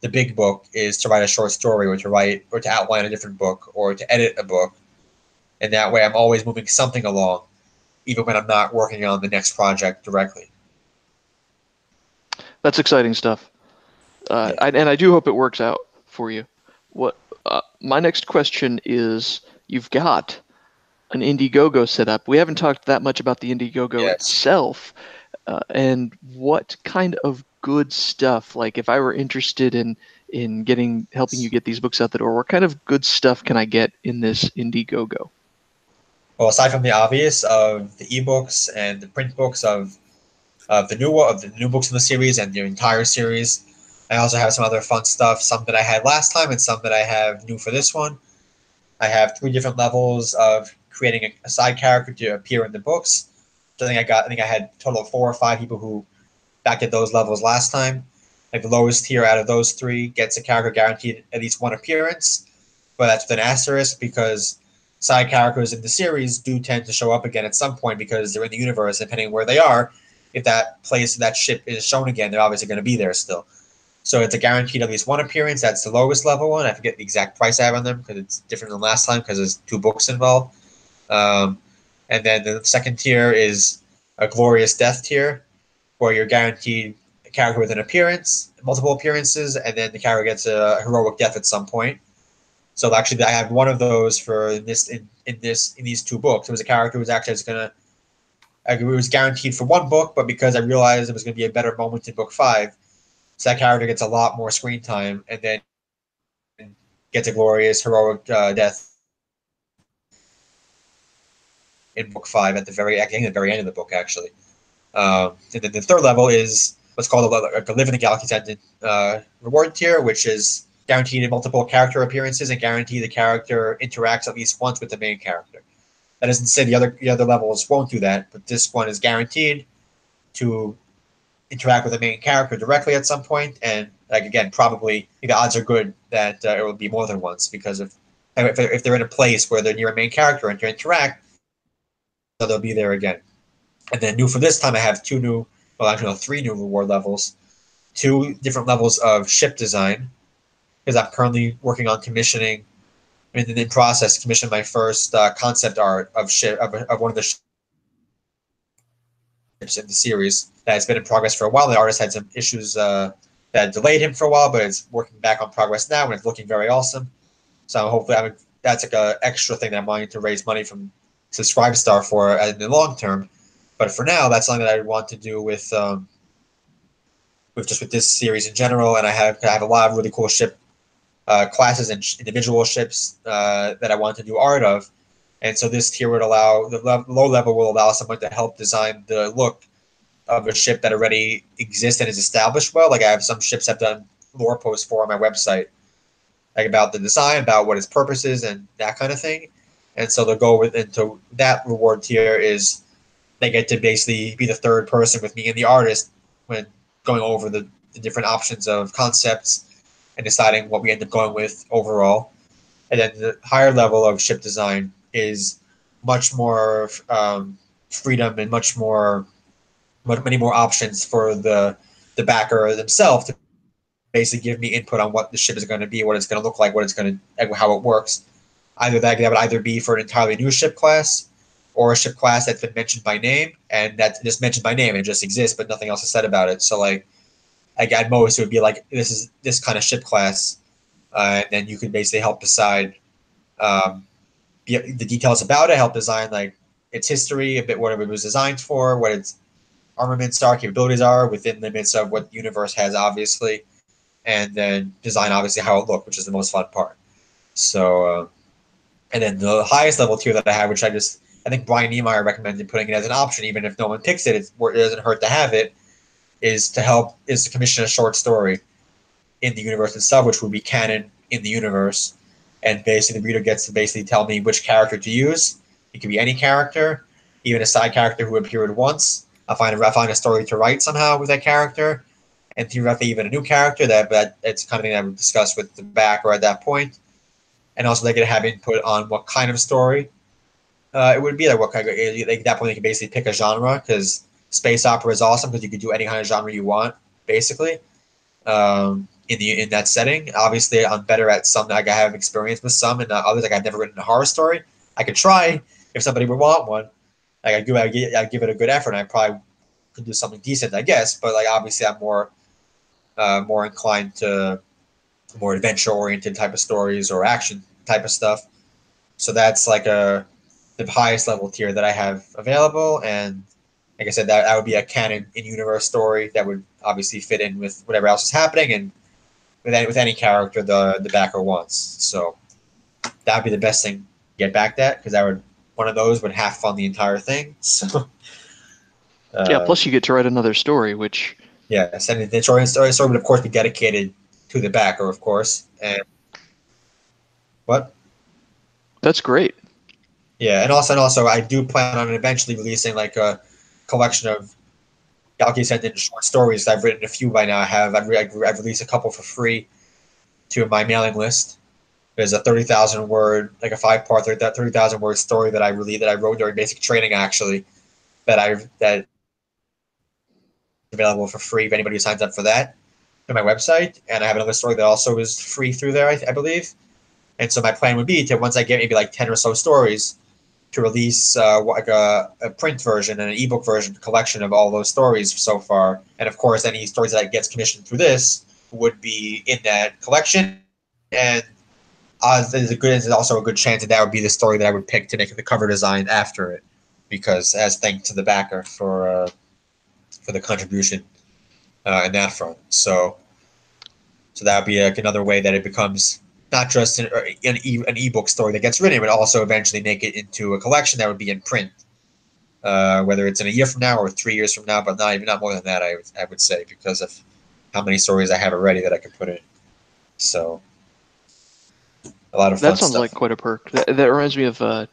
the big book is to write a short story or to write or to outline a different book or to edit a book. And that way I'm always moving something along, even when I'm not working on the next project directly. That's exciting stuff. Uh, yeah. I, and I do hope it works out for you. What uh, my next question is you've got an Indiegogo set up. We haven't talked that much about the Indiegogo yes. itself. Uh, and what kind of good stuff like if i were interested in in getting helping you get these books out the door what kind of good stuff can i get in this indiegogo well aside from the obvious of the ebooks and the print books of of the new of the new books in the series and the entire series i also have some other fun stuff some that i had last time and some that i have new for this one i have three different levels of creating a, a side character to appear in the books i think i got i think i had total of four or five people who back at those levels last time. Like the lowest tier out of those three gets a character guaranteed at least one appearance, but that's with an asterisk because side characters in the series do tend to show up again at some point because they're in the universe. Depending on where they are, if that place that ship is shown again, they're obviously going to be there still. So it's a guaranteed at least one appearance. That's the lowest level one. I forget the exact price I have on them because it's different than last time because there's two books involved. Um, and then the second tier is a glorious death tier, where you're guaranteed a character with an appearance, multiple appearances, and then the character gets a heroic death at some point. So actually, I have one of those for this in, in this in these two books. It was a character who was actually just gonna. It was guaranteed for one book, but because I realized it was going to be a better moment in book five, so that character gets a lot more screen time, and then gets a glorious heroic uh, death in book five at the very at the very end of the book, actually. Um, and then the third level is what's called a, a Live in the Galaxy Ascendant uh, reward tier, which is guaranteed multiple character appearances and guarantee the character interacts at least once with the main character. That doesn't say the other the other levels won't do that, but this one is guaranteed to interact with the main character directly at some point, and like again, probably the odds are good that uh, it will be more than once because if if they're in a place where they're near a main character and to interact, so they'll be there again. And then new for this time, I have two new, well, actually, no, three new reward levels, two different levels of ship design, because I'm currently working on commissioning, and then in process, commission my first uh, concept art of ship of, of one of the ships in the series that has been in progress for a while. The artist had some issues uh, that delayed him for a while, but it's working back on progress now, and it's looking very awesome. So hopefully, I mean, that's like a extra thing that I'm wanting to raise money from Subscribestar for in the long term but for now, that's something that I want to do with um, with just with this series in general. And I have I have a lot of really cool ship uh, classes and individual ships uh, that I want to do art of. And so this tier would allow the le- low level will allow someone to help design the look of a ship that already exists and is established well. Like I have some ships I've done lore posts for on my website, like about the design, about what its purpose is, and that kind of thing. And so the goal with into that reward tier is they get to basically be the third person with me and the artist when going over the, the different options of concepts and deciding what we end up going with overall. And then the higher level of ship design is much more um, freedom and much more, much, many more options for the the backer themselves to basically give me input on what the ship is going to be, what it's going to look like, what it's going to, how it works. Either that, that would either be for an entirely new ship class, or a ship class that's been mentioned by name and that's just mentioned by name and just exists, but nothing else is said about it. So like, like at most it would be like this is this kind of ship class, uh, and then you could basically help decide um, the details about it, help design like its history, a bit whatever it was designed for, what its armaments are, capabilities are within limits of what the universe has, obviously, and then design obviously how it looked, which is the most fun part. So, uh, and then the highest level tier that I have, which I just I think Brian Niemeier recommended putting it as an option, even if no one picks it, it doesn't hurt to have it. Is to help is to commission a short story in the universe itself, which would be canon in the universe, and basically the reader gets to basically tell me which character to use. It could be any character, even a side character who appeared once. I find a, I find a story to write somehow with that character, and theoretically even a new character. That but it's kind of thing I would discuss with the backer at that point, and also they could have input on what kind of story uh, it would be like what kind of like that point you can basically pick a genre because space opera is awesome because you could do any kind of genre you want basically. Um, in the in that setting. Obviously, I'm better at some. Like I have experience with some, and others like I've never written a horror story. I could try if somebody would want one. Like I give, I give it a good effort. and I probably could do something decent, I guess. But like obviously, I'm more, uh, more inclined to more adventure oriented type of stories or action type of stuff. So that's like a the highest level tier that I have available, and like I said, that, that would be a canon in universe story that would obviously fit in with whatever else is happening and with any, with any character the the backer wants. So that would be the best thing to get back that because that would one of those would half fund the entire thing. So uh, yeah, plus you get to write another story, which yeah, and the story, story story would of course be dedicated to the backer, of course. And what? That's great. Yeah, and also and also I do plan on eventually releasing like a collection of Galaxy Ascendant short stories. I've written a few by now. I have. I've, I've released a couple for free to my mailing list. There's a thirty thousand word, like a five part, that thirty thousand word story that I really that I wrote during basic training actually, that I that available for free if anybody signs up for that on my website. And I have another story that also is free through there, I, I believe. And so my plan would be to once I get maybe like ten or so stories, to release uh, like a, a, print version and an ebook version collection of all those stories so far. And of course, any stories that gets commissioned through this would be in that collection. And uh, there's a good, there's also a good chance that that would be the story that I would pick to make the cover design after it, because as thanks to the backer for uh, for the contribution uh, in that front. So, so that would be like another way that it becomes not just an, an, e, an ebook story that gets written, but also eventually make it into a collection that would be in print. Uh, whether it's in a year from now or three years from now, but not even not more than that, I, I would say, because of how many stories I have already that I could put in. So, a lot of that sounds stuff. like quite a perk. That, that reminds me of uh,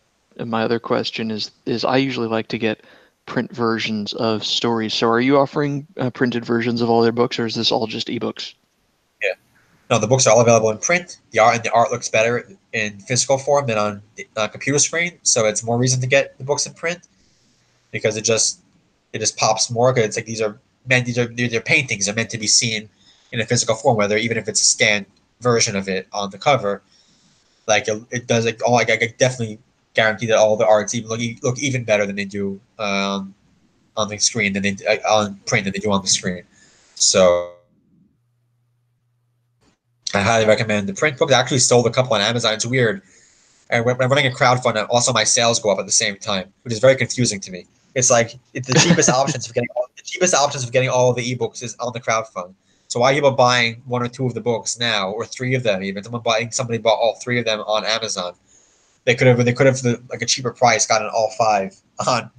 my other question is is I usually like to get print versions of stories. So, are you offering uh, printed versions of all their books, or is this all just ebooks? Yeah, no, the books are all available in print. The art and the art looks better in physical form than on a computer screen, so it's more reason to get the books in print because it just it just pops more. Cause it's like these are meant these are they're, paintings. They're meant to be seen in a physical form, whether even if it's a scanned version of it on the cover. Like it, it does like all like I definitely guarantee that all the arts even look look even better than they do um, on the screen than they uh, on print than they do on the screen. So I highly recommend the print book. I actually sold a couple on Amazon. It's weird. And when I'm running a crowdfund, also my sales go up at the same time, which is very confusing to me. It's like it's the cheapest options of getting all, the cheapest options of getting all of the ebooks is on the crowdfund. So why are people buying one or two of the books now, or three of them even? Someone buying somebody bought all three of them on Amazon. They could have they could have like a cheaper price gotten all five on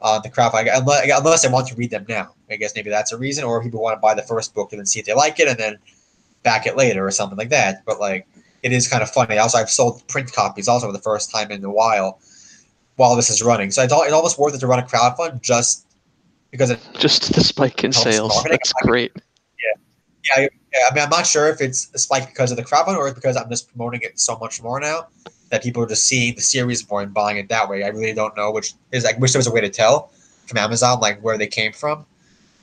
on the crowdfund unless, unless they want to read them now. I guess maybe that's a reason, or people want to buy the first book and then see if they like it and then back it later or something like that. But like it is kind of funny. Also, I've sold print copies also for the first time in a while while this is running. So it's, all, it's almost worth it to run a crowdfund just because it just the spike in sales. Marketing. That's great. Yeah, yeah, yeah. I mean, I'm not sure if it's a spike because of the crowdfund or because I'm just promoting it so much more now that people are just seeing the series more and buying it that way. I really don't know, which is I wish there was a way to tell from Amazon like where they came from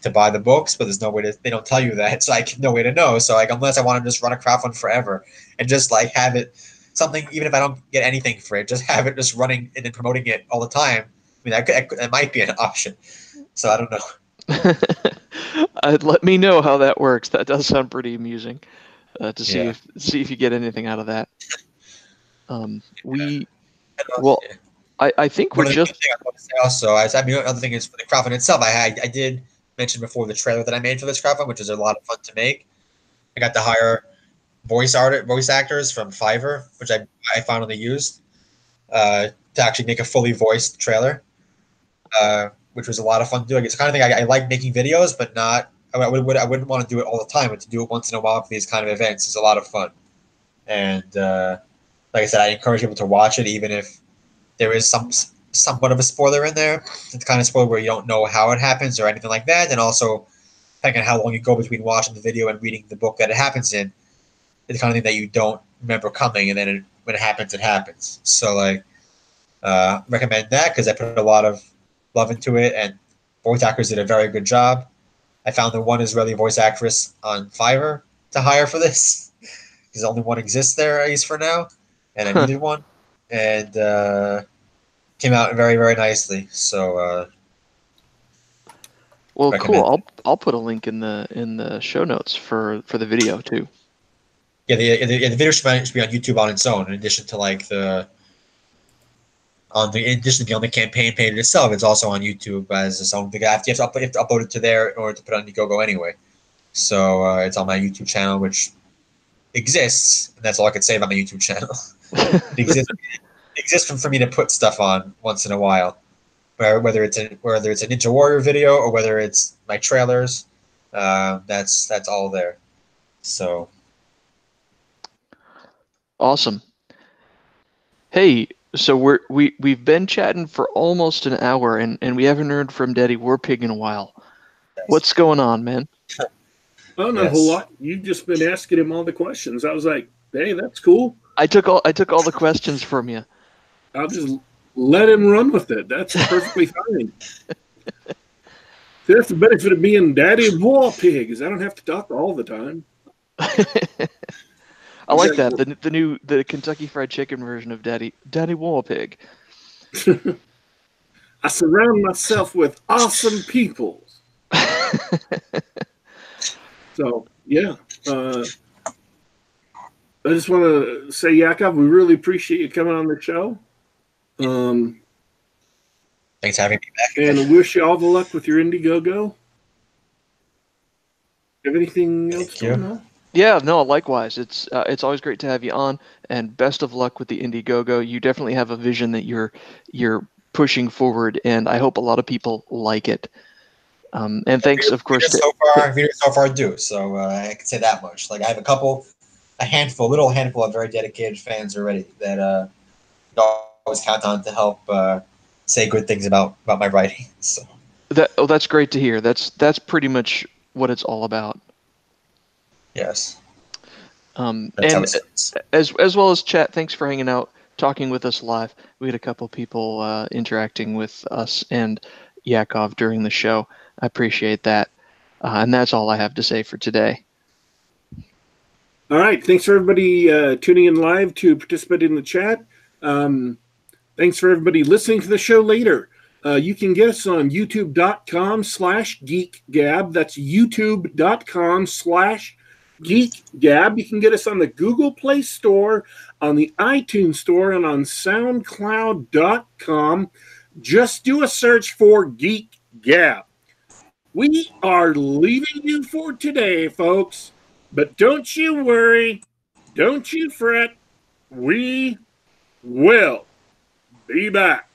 to buy the books, but there's no way to they don't tell you that. It's like no way to know. So like unless I want to just run a crowdfund forever and just like have it something, even if I don't get anything for it, just have it just running and then promoting it all the time. I mean, that, could, that might be an option. So I don't know. uh, let me know how that works. That does sound pretty amusing uh, to see yeah. if see if you get anything out of that. Um, we well, I, I think we're just I want to say also, I, I mean, the other thing is for the crowdfund itself. I had, I did mention before the trailer that I made for this crowdfund, which is a lot of fun to make. I got to hire voice art, voice actors from Fiverr, which I, I finally used uh, to actually make a fully voiced trailer, uh, which was a lot of fun to do. Like, It's the kind of thing I, I like making videos, but not. I would, would I wouldn't want to do it all the time, but to do it once in a while for these kind of events is a lot of fun. And uh, like I said, I encourage people to watch it, even if there is some somewhat of a spoiler in there. It's the kind of spoiler where you don't know how it happens or anything like that, and also depending on how long you go between watching the video and reading the book that it happens in, it's the kind of thing that you don't remember coming, and then it, when it happens, it happens. So like, uh, recommend that because I put a lot of love into it, and voice actors did a very good job. I found the one Israeli voice actress on Fiverr to hire for this because only one exists there, at least for now, and I Huh. needed one, and uh, came out very very nicely. So uh, well, recommend cool. I'll I'll put a link in the in the show notes for for the video too. yeah, the, the, the video should be, should be on YouTube on its own, in addition to like the on the in addition to on the campaign page itself, it's also on YouTube as its own. You have to, you have to, upload, you have to upload it to there in order to put it on Indiegogo anyway. So uh, it's on my YouTube channel, which exists, and that's all I could say about my YouTube channel. it exists, it exists for, for me to put stuff on once in a while, whether it's a whether it's a Ninja Warrior video or whether it's my trailers, uh, that's that's all there. So Awesome. Hey, so we're we we've been chatting for almost an hour, and and we haven't heard from Daddy Warpig in a while. What's going on, man? Oh, not a Yes. whole lot. You've just been asking him all the questions. I was like, hey, that's cool. I took all I took all the questions from you. I'll just let him run with it. That's perfectly fine. That's the benefit of being Daddy Warpig is I don't have to talk all the time. I like that the the new the Kentucky Fried Chicken version of Daddy Daddy Warpig. I surround myself with awesome people. So yeah, uh, I just want to say, Yakov, we really appreciate you coming on the show, um, thanks for having me back. and wish you all the luck with your Indiegogo. Have anything else Thank you. going on? Yeah, no, likewise. It's uh, it's always great to have you on, and best of luck with the Indiegogo. You definitely have a vision that you're you're pushing forward, and I hope a lot of people like it. Um, and thanks, of course, so far, readers so far do. So uh, I can say that much. Like I have a couple, a handful, little handful of very dedicated fans already that uh, always count on to help uh, say good things about about my writing. So that. Oh, that's great to hear. That's that's pretty much what it's all about. yes, Um, and as as well as chat. Thanks for hanging out, talking with us live. We had a couple people uh, interacting with us and Yakov during the show. I appreciate that, uh, and that's all I have to say for today. All right. Thanks for everybody uh, tuning in live to participate in the chat. Um, thanks for everybody listening to the show later. Uh, you can get us on youtube.com slash geekgab. That's youtube.com slash geekgab. You can get us on the Google Play Store, on the iTunes Store, and on soundcloud.com. Just do a search for Geek Gab. We are leaving you for today, folks. But don't you worry, don't you fret. We will be back.